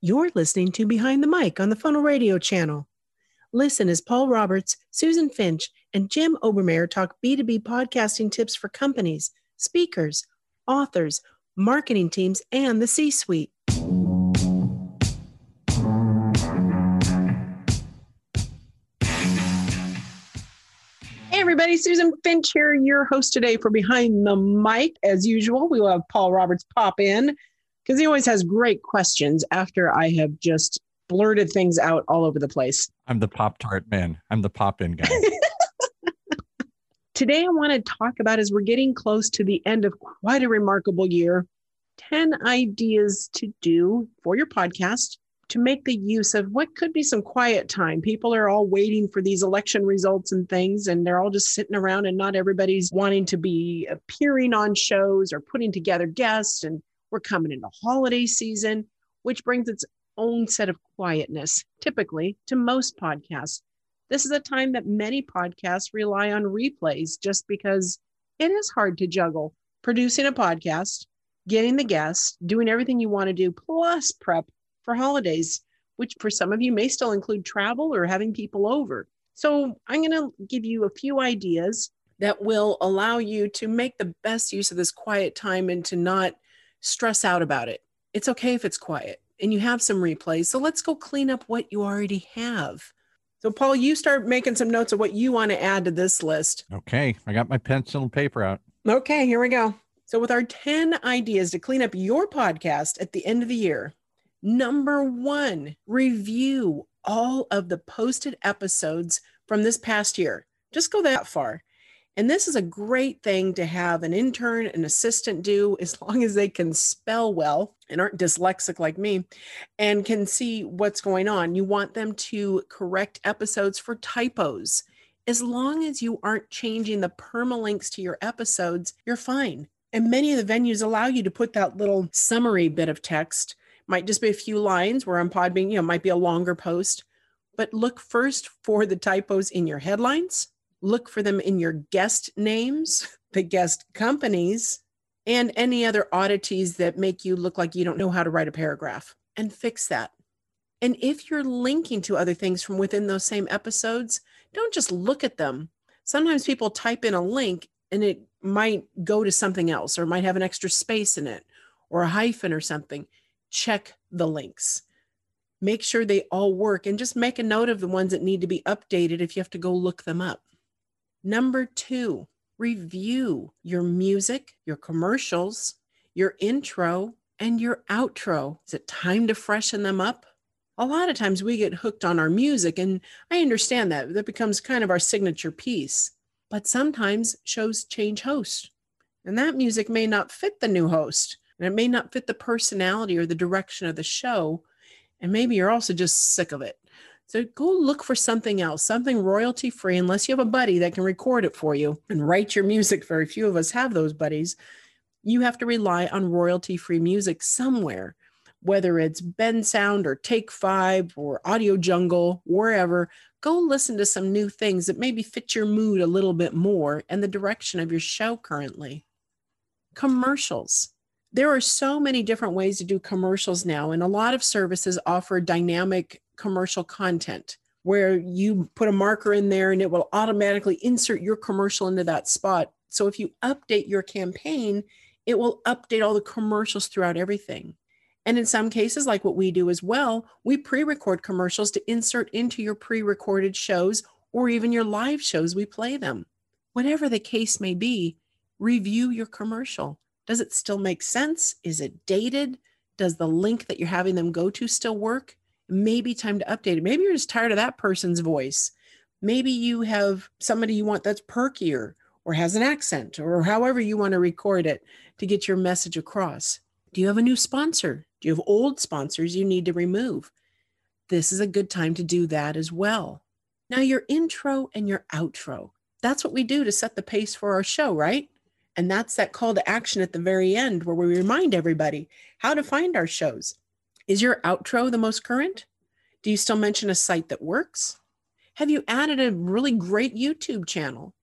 You're listening to Behind the Mic on the Funnel Radio channel. Listen as Paul Roberts, Susan Finch, and Jim Obermayer talk B2B podcasting tips for companies, speakers, authors, marketing teams, and the C suite. Hey, everybody, Susan Finch here, your host today for Behind the Mic. As usual, we will have Paul Roberts pop in because he always has great questions after I have just blurted things out all over the place. I'm the Pop Tart man. I'm the pop in guy. Today, I want to talk about as we're getting close to the end of quite a remarkable year 10 ideas to do for your podcast to make the use of what could be some quiet time. People are all waiting for these election results and things, and they're all just sitting around, and not everybody's wanting to be appearing on shows or putting together guests. And we're coming into holiday season, which brings its own set of quietness, typically to most podcasts. This is a time that many podcasts rely on replays just because it is hard to juggle producing a podcast, getting the guests, doing everything you want to do, plus prep for holidays, which for some of you may still include travel or having people over. So, I'm going to give you a few ideas that will allow you to make the best use of this quiet time and to not stress out about it. It's okay if it's quiet and you have some replays. So let's go clean up what you already have. So, Paul, you start making some notes of what you want to add to this list. Okay. I got my pencil and paper out. Okay, here we go. So, with our 10 ideas to clean up your podcast at the end of the year, number one, review all of the posted episodes from this past year. Just go that far. And this is a great thing to have an intern, an assistant do as long as they can spell well and aren't dyslexic like me and can see what's going on. You want them to correct episodes for typos. As long as you aren't changing the permalinks to your episodes, you're fine. And many of the venues allow you to put that little summary bit of text. Might just be a few lines where on Podbean, you know, might be a longer post. But look first for the typos in your headlines look for them in your guest names, the guest companies, and any other oddities that make you look like you don't know how to write a paragraph and fix that. And if you're linking to other things from within those same episodes, don't just look at them. Sometimes people type in a link and it might go to something else or might have an extra space in it or a hyphen or something. Check the links make sure they all work and just make a note of the ones that need to be updated if you have to go look them up. Number two, review your music, your commercials, your intro, and your outro. Is it time to freshen them up? A lot of times we get hooked on our music, and I understand that. That becomes kind of our signature piece. But sometimes shows change host, and that music may not fit the new host, and it may not fit the personality or the direction of the show. And maybe you're also just sick of it. So go look for something else, something royalty free, unless you have a buddy that can record it for you and write your music. Very few of us have those buddies. You have to rely on royalty free music somewhere, whether it's Bensound or Take Five or Audio Jungle, wherever. Go listen to some new things that maybe fit your mood a little bit more and the direction of your show currently. Commercials there are so many different ways to do commercials now, and a lot of services offer dynamic commercial content where you put a marker in there and it will automatically insert your commercial into that spot. So if you update your campaign, it will update all the commercials throughout everything. And in some cases, like what we do as well, we pre record commercials to insert into your pre recorded shows or even your live shows. We play them. Whatever the case may be, review your commercial. Does it still make sense? Is it dated? Does the link that you're having them go to still work? Maybe time to update it. Maybe you're just tired of that person's voice. Maybe you have somebody you want that's perkier or has an accent or however you want to record it to get your message across. Do you have a new sponsor? Do you have old sponsors you need to remove? This is a good time to do that as well. Now, your intro and your outro. That's what we do to set the pace for our show, right? And that's that call to action at the very end where we remind everybody how to find our shows. Is your outro the most current? Do you still mention a site that works? Have you added a really great YouTube channel?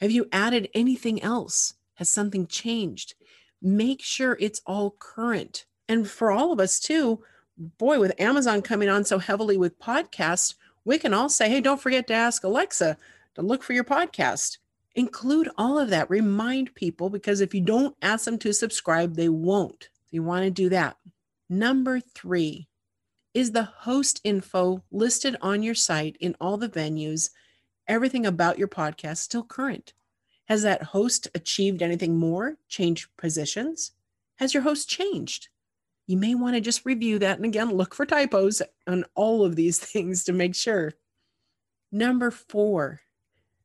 Have you added anything else? Has something changed? Make sure it's all current. And for all of us too, boy, with Amazon coming on so heavily with podcasts, we can all say, hey, don't forget to ask Alexa to look for your podcast. Include all of that. Remind people because if you don't ask them to subscribe, they won't. You want to do that. Number three is the host info listed on your site in all the venues, everything about your podcast still current? Has that host achieved anything more, changed positions? Has your host changed? You may want to just review that and again look for typos on all of these things to make sure. Number four,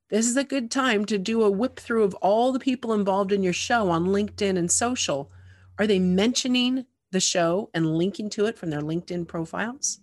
this is a good time to do a whip through of all the people involved in your show on LinkedIn and social. Are they mentioning the show and linking to it from their LinkedIn profiles?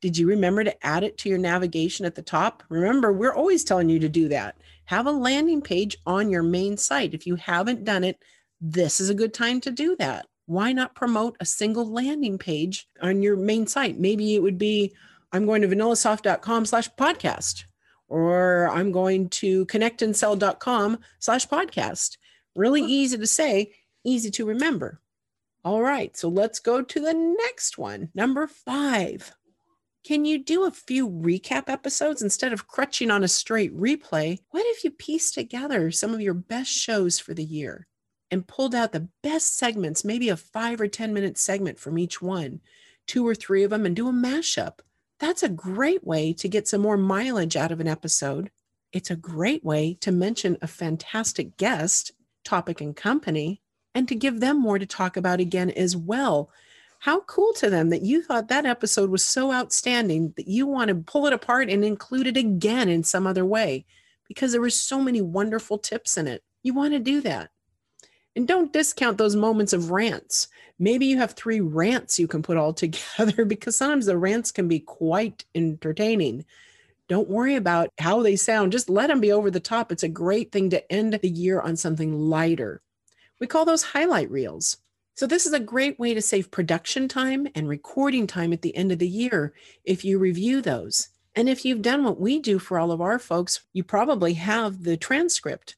Did you remember to add it to your navigation at the top? Remember, we're always telling you to do that. Have a landing page on your main site. If you haven't done it, this is a good time to do that. Why not promote a single landing page on your main site? Maybe it would be I'm going to vanillasoft.com slash podcast, or I'm going to connectandsell.com slash podcast. Really easy to say, easy to remember. All right, so let's go to the next one. Number five. Can you do a few recap episodes instead of crutching on a straight replay? What if you pieced together some of your best shows for the year and pulled out the best segments, maybe a five or 10 minute segment from each one, two or three of them, and do a mashup? That's a great way to get some more mileage out of an episode. It's a great way to mention a fantastic guest, topic, and company, and to give them more to talk about again as well. How cool to them that you thought that episode was so outstanding that you want to pull it apart and include it again in some other way because there were so many wonderful tips in it. You want to do that. And don't discount those moments of rants. Maybe you have three rants you can put all together because sometimes the rants can be quite entertaining. Don't worry about how they sound, just let them be over the top. It's a great thing to end the year on something lighter. We call those highlight reels. So, this is a great way to save production time and recording time at the end of the year if you review those. And if you've done what we do for all of our folks, you probably have the transcript.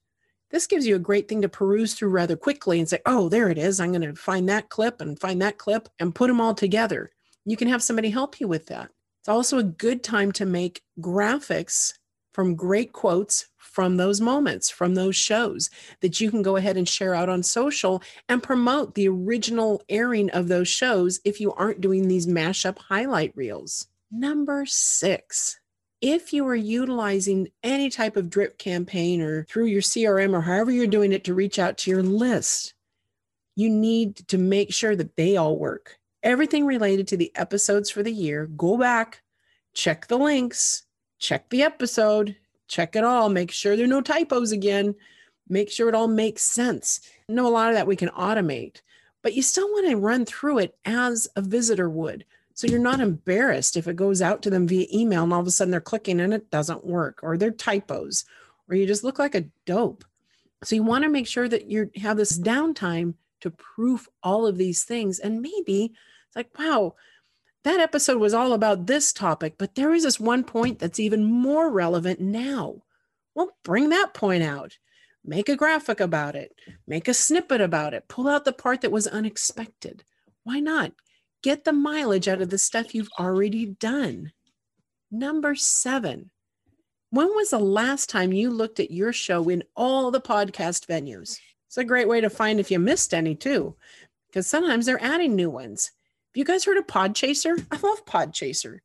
This gives you a great thing to peruse through rather quickly and say, oh, there it is. I'm going to find that clip and find that clip and put them all together. You can have somebody help you with that. It's also a good time to make graphics from great quotes from those moments, from those shows that you can go ahead and share out on social and promote the original airing of those shows if you aren't doing these mashup highlight reels. Number six, if you are utilizing any type of drip campaign or through your CRM or however you're doing it to reach out to your list, you need to make sure that they all work. Everything related to the episodes for the year, go back, check the links, check the episode, check it all, make sure there are no typos again, make sure it all makes sense. I know a lot of that we can automate, but you still want to run through it as a visitor would. So you're not embarrassed if it goes out to them via email and all of a sudden they're clicking and it doesn't work or they're typos or you just look like a dope. So you want to make sure that you have this downtime to proof all of these things. And maybe it's like, wow, that episode was all about this topic, but there is this one point that's even more relevant now. Well, bring that point out. Make a graphic about it, make a snippet about it, pull out the part that was unexpected. Why not? Get the mileage out of the stuff you've already done. Number seven, when was the last time you looked at your show in all the podcast venues? It's a great way to find if you missed any too, because sometimes they're adding new ones. Have you guys heard of Podchaser? I love Podchaser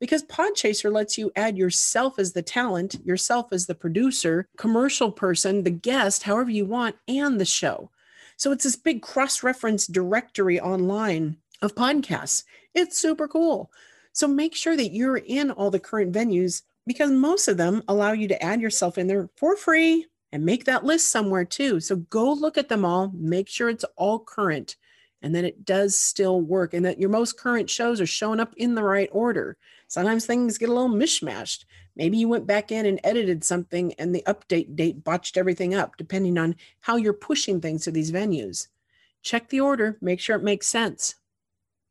because Podchaser lets you add yourself as the talent, yourself as the producer, commercial person, the guest, however you want, and the show. So it's this big cross reference directory online of podcasts. It's super cool. So make sure that you're in all the current venues because most of them allow you to add yourself in there for free and make that list somewhere too. So go look at them all, make sure it's all current and that it does still work and that your most current shows are showing up in the right order. Sometimes things get a little mishmashed. Maybe you went back in and edited something and the update date botched everything up, depending on how you're pushing things to these venues. Check the order, make sure it makes sense.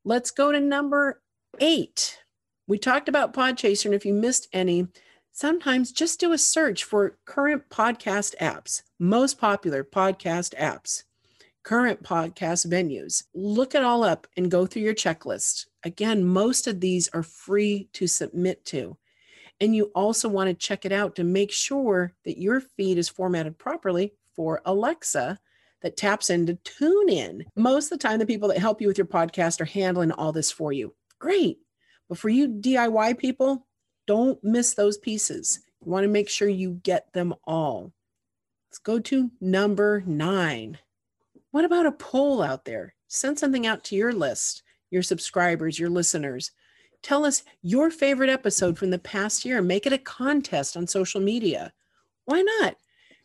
Let's go to number eight. We talked about Podchaser, and if you missed any, sometimes just do a search for current podcast apps, most popular podcast apps current podcast venues. Look it all up and go through your checklist. Again, most of these are free to submit to. And you also want to check it out to make sure that your feed is formatted properly for Alexa that taps into TuneIn. Most of the time, the people that help you with your podcast are handling all this for you. Great. But for you DIY people, don't miss those pieces. You want to make sure you get them all. Let's go to number nine. What about a poll out there? Send something out to your list, your subscribers, your listeners. Tell us your favorite episode from the past year. Make it a contest on social media. Why not?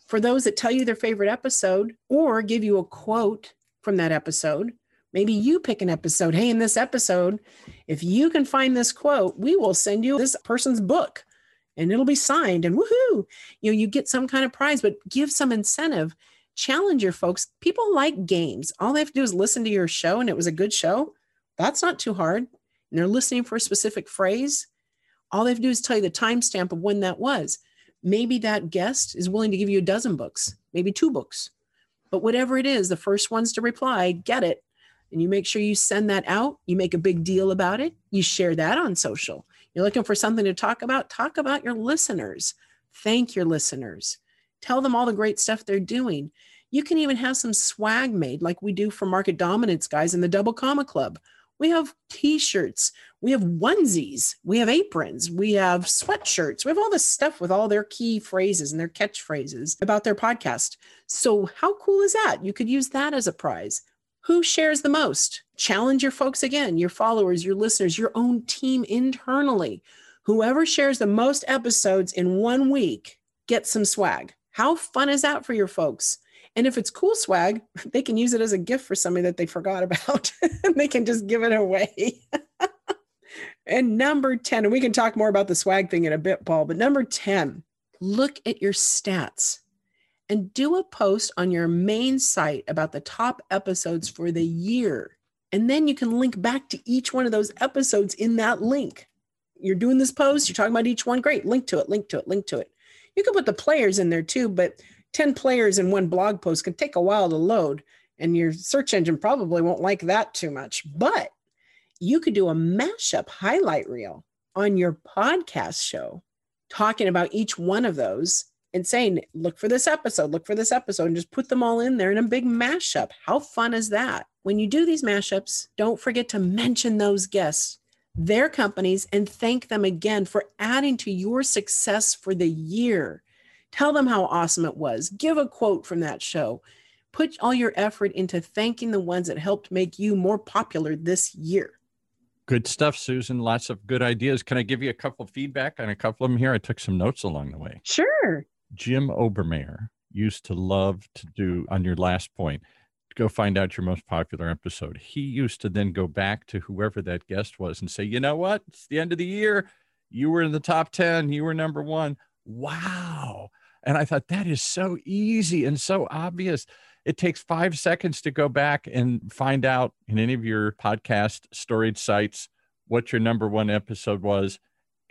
For those that tell you their favorite episode or give you a quote from that episode, maybe you pick an episode. Hey, in this episode, if you can find this quote, we will send you this person's book and it'll be signed and woohoo. You know, you get some kind of prize, but give some incentive challenge your folks. People like games. All they have to do is listen to your show and it was a good show. That's not too hard. And they're listening for a specific phrase. All they have to do is tell you the timestamp of when that was. Maybe that guest is willing to give you a dozen books, maybe two books. But whatever it is, the first ones to reply, get it. And you make sure you send that out. You make a big deal about it. You share that on social. You're looking for something to talk about, talk about your listeners. Thank your listeners. Tell them all the great stuff they're doing. You can even have some swag made like we do for market dominance guys in the double comma club. We have t-shirts, we have onesies, we have aprons, we have sweatshirts. We have all this stuff with all their key phrases and their catchphrases about their podcast. So how cool is that? You could use that as a prize. Who shares the most? Challenge your folks again, your followers, your listeners, your own team internally. Whoever shares the most episodes in one week gets some swag. How fun is that for your folks? And if it's cool swag, they can use it as a gift for somebody that they forgot about. they can just give it away. and number 10, and we can talk more about the swag thing in a bit, Paul, but number 10, look at your stats and do a post on your main site about the top episodes for the year. And then you can link back to each one of those episodes in that link. You're doing this post, you're talking about each one. Great. Link to it, link to it, link to it. You can put the players in there too, but 10 players in one blog post can take a while to load, and your search engine probably won't like that too much. But you could do a mashup highlight reel on your podcast show talking about each one of those and saying, look for this episode, look for this episode, and just put them all in there in a big mashup. How fun is that? When you do these mashups, don't forget to mention those guests, their companies, and thank them again for adding to your success for the year. Tell them how awesome it was. Give a quote from that show. Put all your effort into thanking the ones that helped make you more popular this year. Good stuff, Susan. Lots of good ideas. Can I give you a couple of feedback on a couple of them here? I took some notes along the way. Sure. Jim Obermayer used to love to do on your last point go find out your most popular episode. He used to then go back to whoever that guest was and say, you know what? It's the end of the year. You were in the top 10. You were number one. Wow. And I thought that is so easy and so obvious. It takes five seconds to go back and find out in any of your podcast storage sites what your number one episode was.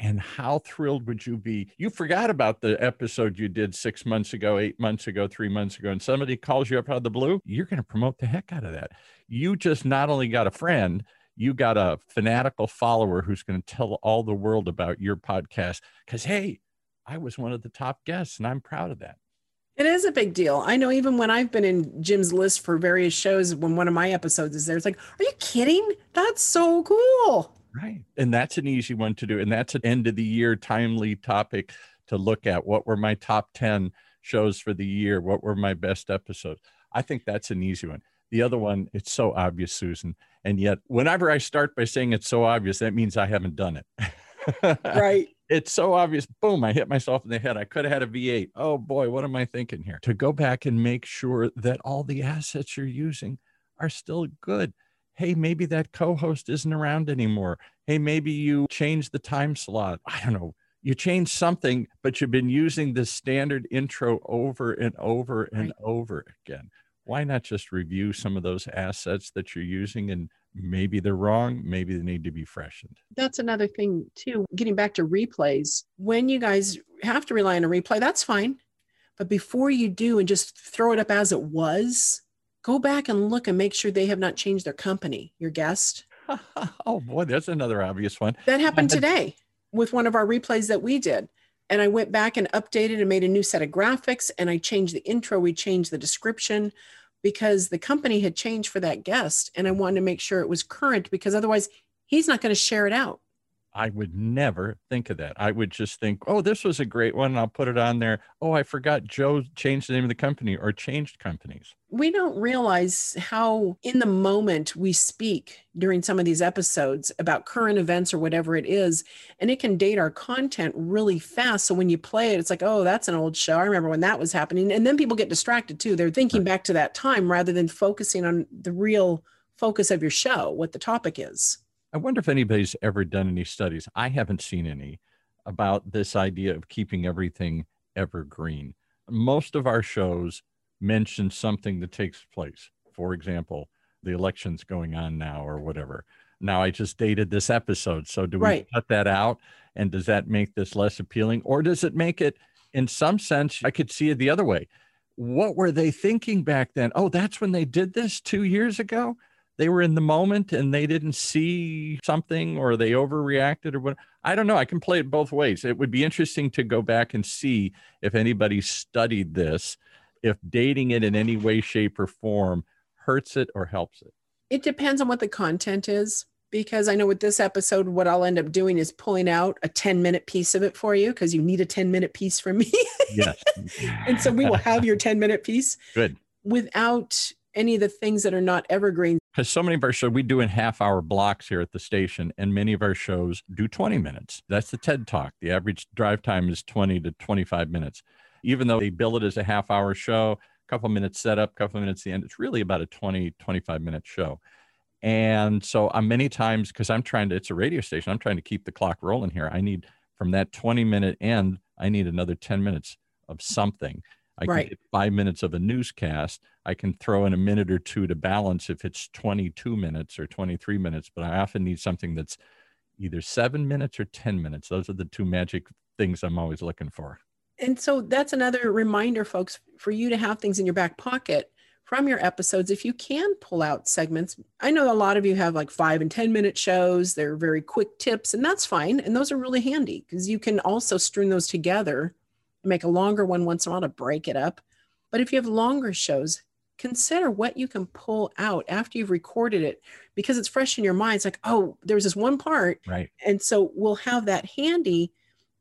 And how thrilled would you be? You forgot about the episode you did six months ago, eight months ago, three months ago, and somebody calls you up out of the blue. You're going to promote the heck out of that. You just not only got a friend, you got a fanatical follower who's going to tell all the world about your podcast. Because, hey, I was one of the top guests, and I'm proud of that. It is a big deal. I know even when I've been in Jim's list for various shows, when one of my episodes is there, it's like, are you kidding? That's so cool. Right. And that's an easy one to do. And that's an end of the year timely topic to look at. What were my top 10 shows for the year? What were my best episodes? I think that's an easy one. The other one, it's so obvious, Susan. And yet, whenever I start by saying it's so obvious, that means I haven't done it. right it's so obvious. Boom, I hit myself in the head. I could have had a V8. Oh boy, what am I thinking here? To go back and make sure that all the assets you're using are still good. Hey, maybe that co host isn't around anymore. Hey, maybe you changed the time slot. I don't know. You changed something, but you've been using the standard intro over and over and right. over again. Why not just review some of those assets that you're using and maybe they're wrong maybe they need to be freshened that's another thing too getting back to replays when you guys have to rely on a replay that's fine but before you do and just throw it up as it was go back and look and make sure they have not changed their company, your guest. oh boy, that's another obvious one. That happened today with one of our replays that we did. And I went back and updated and made a new set of graphics and I changed the intro, we changed the description because the company had changed for that guest and I wanted to make sure it was current because otherwise he's not going to share it out. I would never think of that. I would just think, oh, this was a great one. I'll put it on there. Oh, I forgot Joe changed the name of the company or changed companies. We don't realize how, in the moment, we speak during some of these episodes about current events or whatever it is, and it can date our content really fast. So when you play it, it's like, oh, that's an old show. I remember when that was happening. And then people get distracted too. They're thinking back to that time rather than focusing on the real focus of your show, what the topic is. I wonder if anybody's ever done any studies. I haven't seen any about this idea of keeping everything evergreen. Most of our shows mention something that takes place. For example, the election's going on now or whatever. Now I just dated this episode. So do we right. cut that out? And does that make this less appealing? Or does it make it, in some sense, I could see it the other way. What were they thinking back then? Oh, that's when they did this two years ago? They were in the moment and they didn't see something or they overreacted or what i don't know i can play it both ways. It would be interesting to go back and see if anybody studied this if dating it in any way shape or form hurts it or helps it. It depends on what the content is because i know with this episode what i'll end up doing is pulling out a 10 minute piece of it for you because you need a 10 minute piece from me. Yes. And so we will have your 10 minute piece good. without any of the things that are not evergreen because so many of our shows we do in half hour blocks here at the station and many of our shows do 20 minutes. That's the ted talk. The average drive time is 20 to 25 minutes. Even though they bill it as a half hour show a couple minutes setup couple minutes the end it's really about a 20 25 minute show. And so i'm many times because i'm trying to it's a radio station i'm trying to keep the clock rolling here. I need from that 20 minute end i need another 10 minutes of something I right. can get five minutes of a newscast. I can throw in a minute or two to balance if it's 22 minutes or 23 minutes, but I often need something that's either seven minutes or 10 minutes. Those are the two magic things I'm always looking for. And so that's another reminder, folks, for you to have things in your back pocket from your episodes. If you can pull out segments, I know a lot of you have like five and 10 minute shows. They're very quick tips, and that's fine. And those are really handy because you can also string those together make a longer one once in a while to break it up. But if you have longer shows, consider what you can pull out after you've recorded it because it's fresh in your mind. It's like, oh, there's this one part. Right. And so we'll have that handy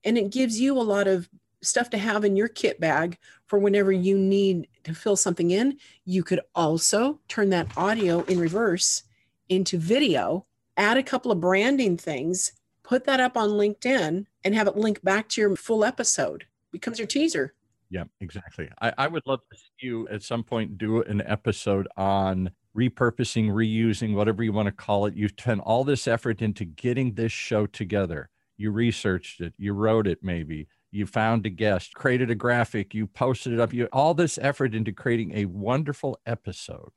and it gives you a lot of stuff to have in your kit bag for whenever you need to fill something in. You could also turn that audio in reverse into video, add a couple of branding things, put that up on LinkedIn, and have it link back to your full episode becomes your teaser. Yeah, exactly. I, I would love to see you at some point do an episode on repurposing, reusing, whatever you want to call it. You've put all this effort into getting this show together. You researched it, you wrote it, maybe you found a guest, created a graphic, you posted it up. You all this effort into creating a wonderful episode,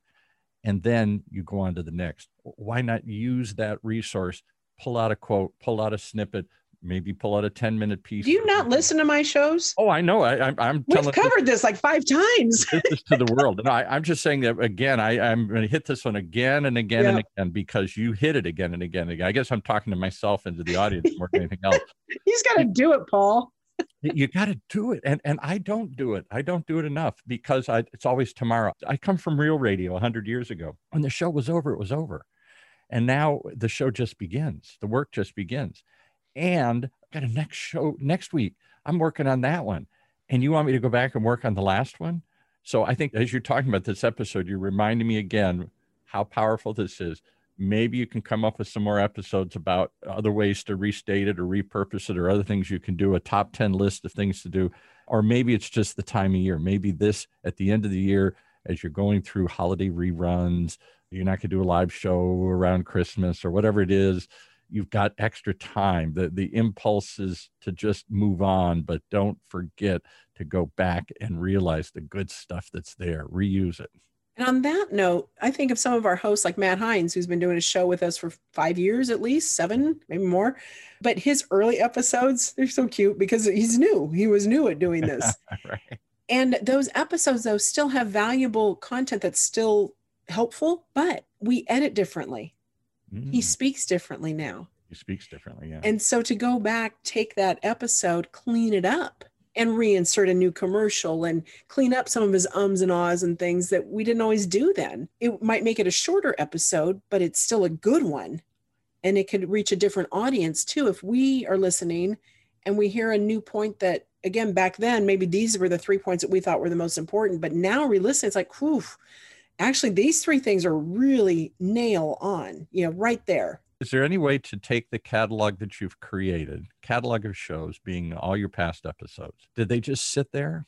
and then you go on to the next. Why not use that resource? Pull out a quote, pull out a snippet, maybe pull out a 10 minute piece. Do you not listen to my shows? Oh, I know. I, am We've covered this, this, like five times. this to the world. And I, am just saying that again, I, I'm going to hit this one again and again and again because you hit it again and again and again. I guess I'm talking to myself and to the audience more than anything else. He's got to do it, Paul. you got to do it. And, and I don't do it. I don't do it enough because I, it's always tomorrow. I come from real radio 100 years ago. When the show was over, it was over. And now the show just begins. The work just begins. And I've got a next show next week. I'm working on that one. And you want me to go back and work on the last one? So I think as you're talking about this episode, you're reminding me again how powerful this is. Maybe you can come up with some more episodes about other ways to restate it or repurpose it or other things you can do, a top 10 list of things to do. Or maybe it's just the time of year. Maybe this at the end of the year, as you're going through holiday reruns, you're not going to do a live show around Christmas or whatever it is you've got extra time. The the impulse is to just move on, but don't forget to go back and realize the good stuff that's there. Reuse it. And on that note, I think of some of our hosts like Matt Heinz, who's been doing a show with us for five years at least, seven, maybe more. But his early episodes, they're so cute because he's new. He was new at doing this. right. And those episodes, though, still have valuable content that's still helpful, but we edit differently. Mm. He speaks differently now. He speaks differently, yeah. And so to go back, take that episode, clean it up, and reinsert a new commercial and clean up some of his ums and ahs and things that we didn't always do then. It might make it a shorter episode, but it's still a good one. And it could reach a different audience too. If we are listening and we hear a new point that, again, back then, maybe these were the three points that we thought were the most important, but now we listen, it's like, whew, actually, these three things are really nail on, you know, right there. Is there any way to take the catalog that you've created, catalog of shows being all your past episodes, did they just sit there?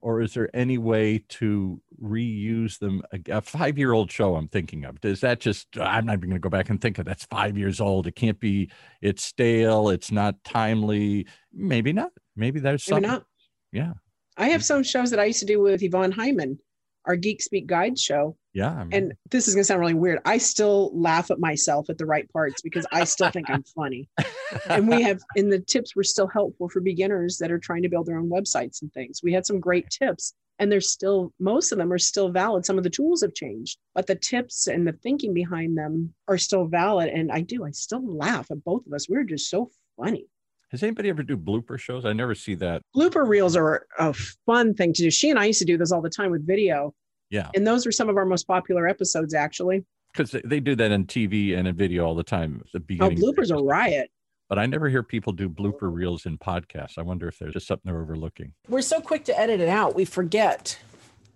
Or is there any way to reuse them? A, five year old show I'm thinking of. Does that just, I'm not even going to go back and think of that's five years old. It can't be, it's stale, it's not timely. Maybe not. Maybe there's. Not. Yeah. I have some shows that I used to do with Yvonne Hyman our Geek Speak Guide show. Yeah. I mean, and this is going to sound really weird. I still laugh at myself at the right parts because I still think I'm funny. and we have, and the tips were still helpful for beginners that are trying to build their own websites and things. We had some great tips and they're still, most of them are still valid. Some of the tools have changed, but the tips and the thinking behind them are still valid. And I do, I still laugh at both of us. We're just so funny. Does anybody ever do blooper shows? I never see that. Blooper reels are a fun thing to do. She and I used to do those all the time with video. Yeah. And those were some of our most popular episodes, actually. Because they do that in TV and in video all the time. The oh, beginning. Oh, bloopers are riot. But I never hear people do blooper reels in podcasts. I wonder if there's just something they're overlooking. We're so quick to edit it out, we forget.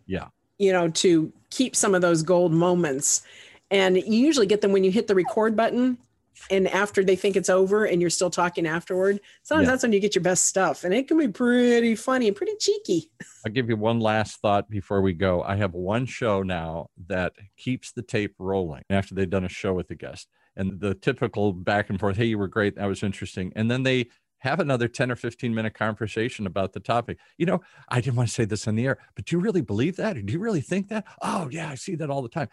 Yeah. You know, to keep some of those gold moments. And you usually get them when you hit the record button and after they think it's over and you're still talking afterward sometimes yeah. that's when you get your best stuff and it can be pretty funny and pretty cheeky i'll give you one last thought before we go i have one show now that keeps the tape rolling after they've done a show with the guest and the typical back and forth hey you were great that was interesting and then they have another 10 or 15 minute conversation about the topic. You know, I didn't want to say this on the air, but do you really believe that? Or do you really think that? Oh, yeah, I see that all the time.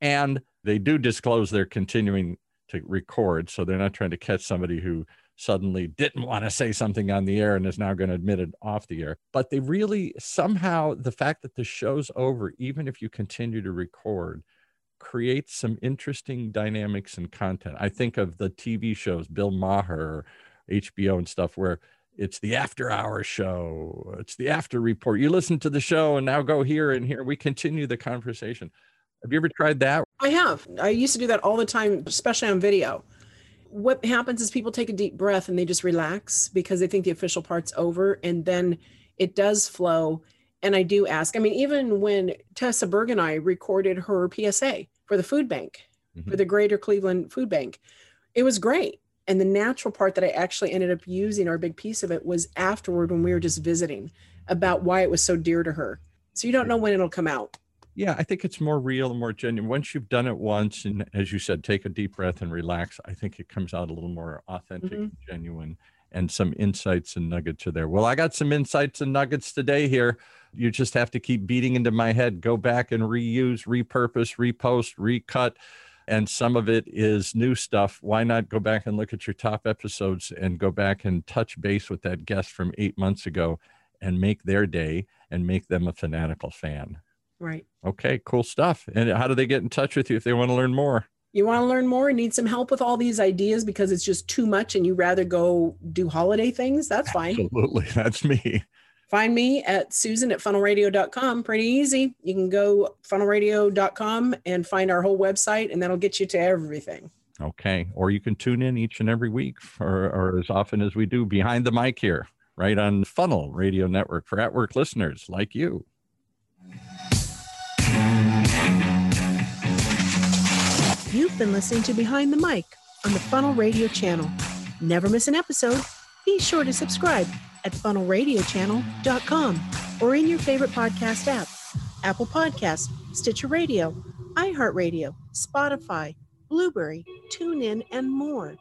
And they do disclose they're continuing to record. So they're not trying to catch somebody who suddenly didn't want to say something on the air and is now going to admit it off the air. But they really somehow, the fact that the show's over, even if you continue to record, creates some interesting dynamics and content. I think of the TV shows, Bill Maher, HBO and stuff, where it's the after hour show, it's the after report. You listen to the show and now go here and here. We continue the conversation. Have you ever tried that? I have. I used to do that all the time, especially on video. What happens is people take a deep breath and they just relax because they think the official part's over and then it does flow. And I do ask, I mean, even when Tessa Berg and I recorded her PSA for the food bank, mm-hmm. for the Greater Cleveland Food Bank, it was great. And the natural part that I actually ended up using, or a big piece of it, was afterward when we were just visiting about why it was so dear to her. So you don't know when it'll come out yeah, I think it's more real and more genuine. Once you've done it once, and as you said, take a deep breath and relax, I think it comes out a little more authentic mm-hmm. and genuine. And some insights and nuggets are there. Well, I got some insights and nuggets today here. You just have to keep beating into my head. Go back and reuse, repurpose, repost, recut. And some of it is new stuff. Why not go back and look at your top episodes and go back and touch base with that guest from eight months ago and make their day and make them a fanatical fan? Right. Okay, cool stuff. And how do they get in touch with you if they want to learn more? You want to learn more and need some help with all these ideas because it's just too much and you rather go do holiday things? That's fine. Absolutely. That's me. Find me at Susan at funnelradio.com. Pretty easy. You can go funnelradio.com and find our whole website, and that'll get you to everything. Okay. Or you can tune in each and every week for, or as often as we do behind the mic here, right on Funnel Radio Network for at work listeners like you. You've been listening to Behind the Mic on the Funnel Radio channel. Never miss an episode. Be sure to subscribe at funnelradiochannel.com or in your favorite podcast app Apple Podcast, Stitcher Radio, iHeartRadio, Spotify, Blubrry, TuneIn, and more.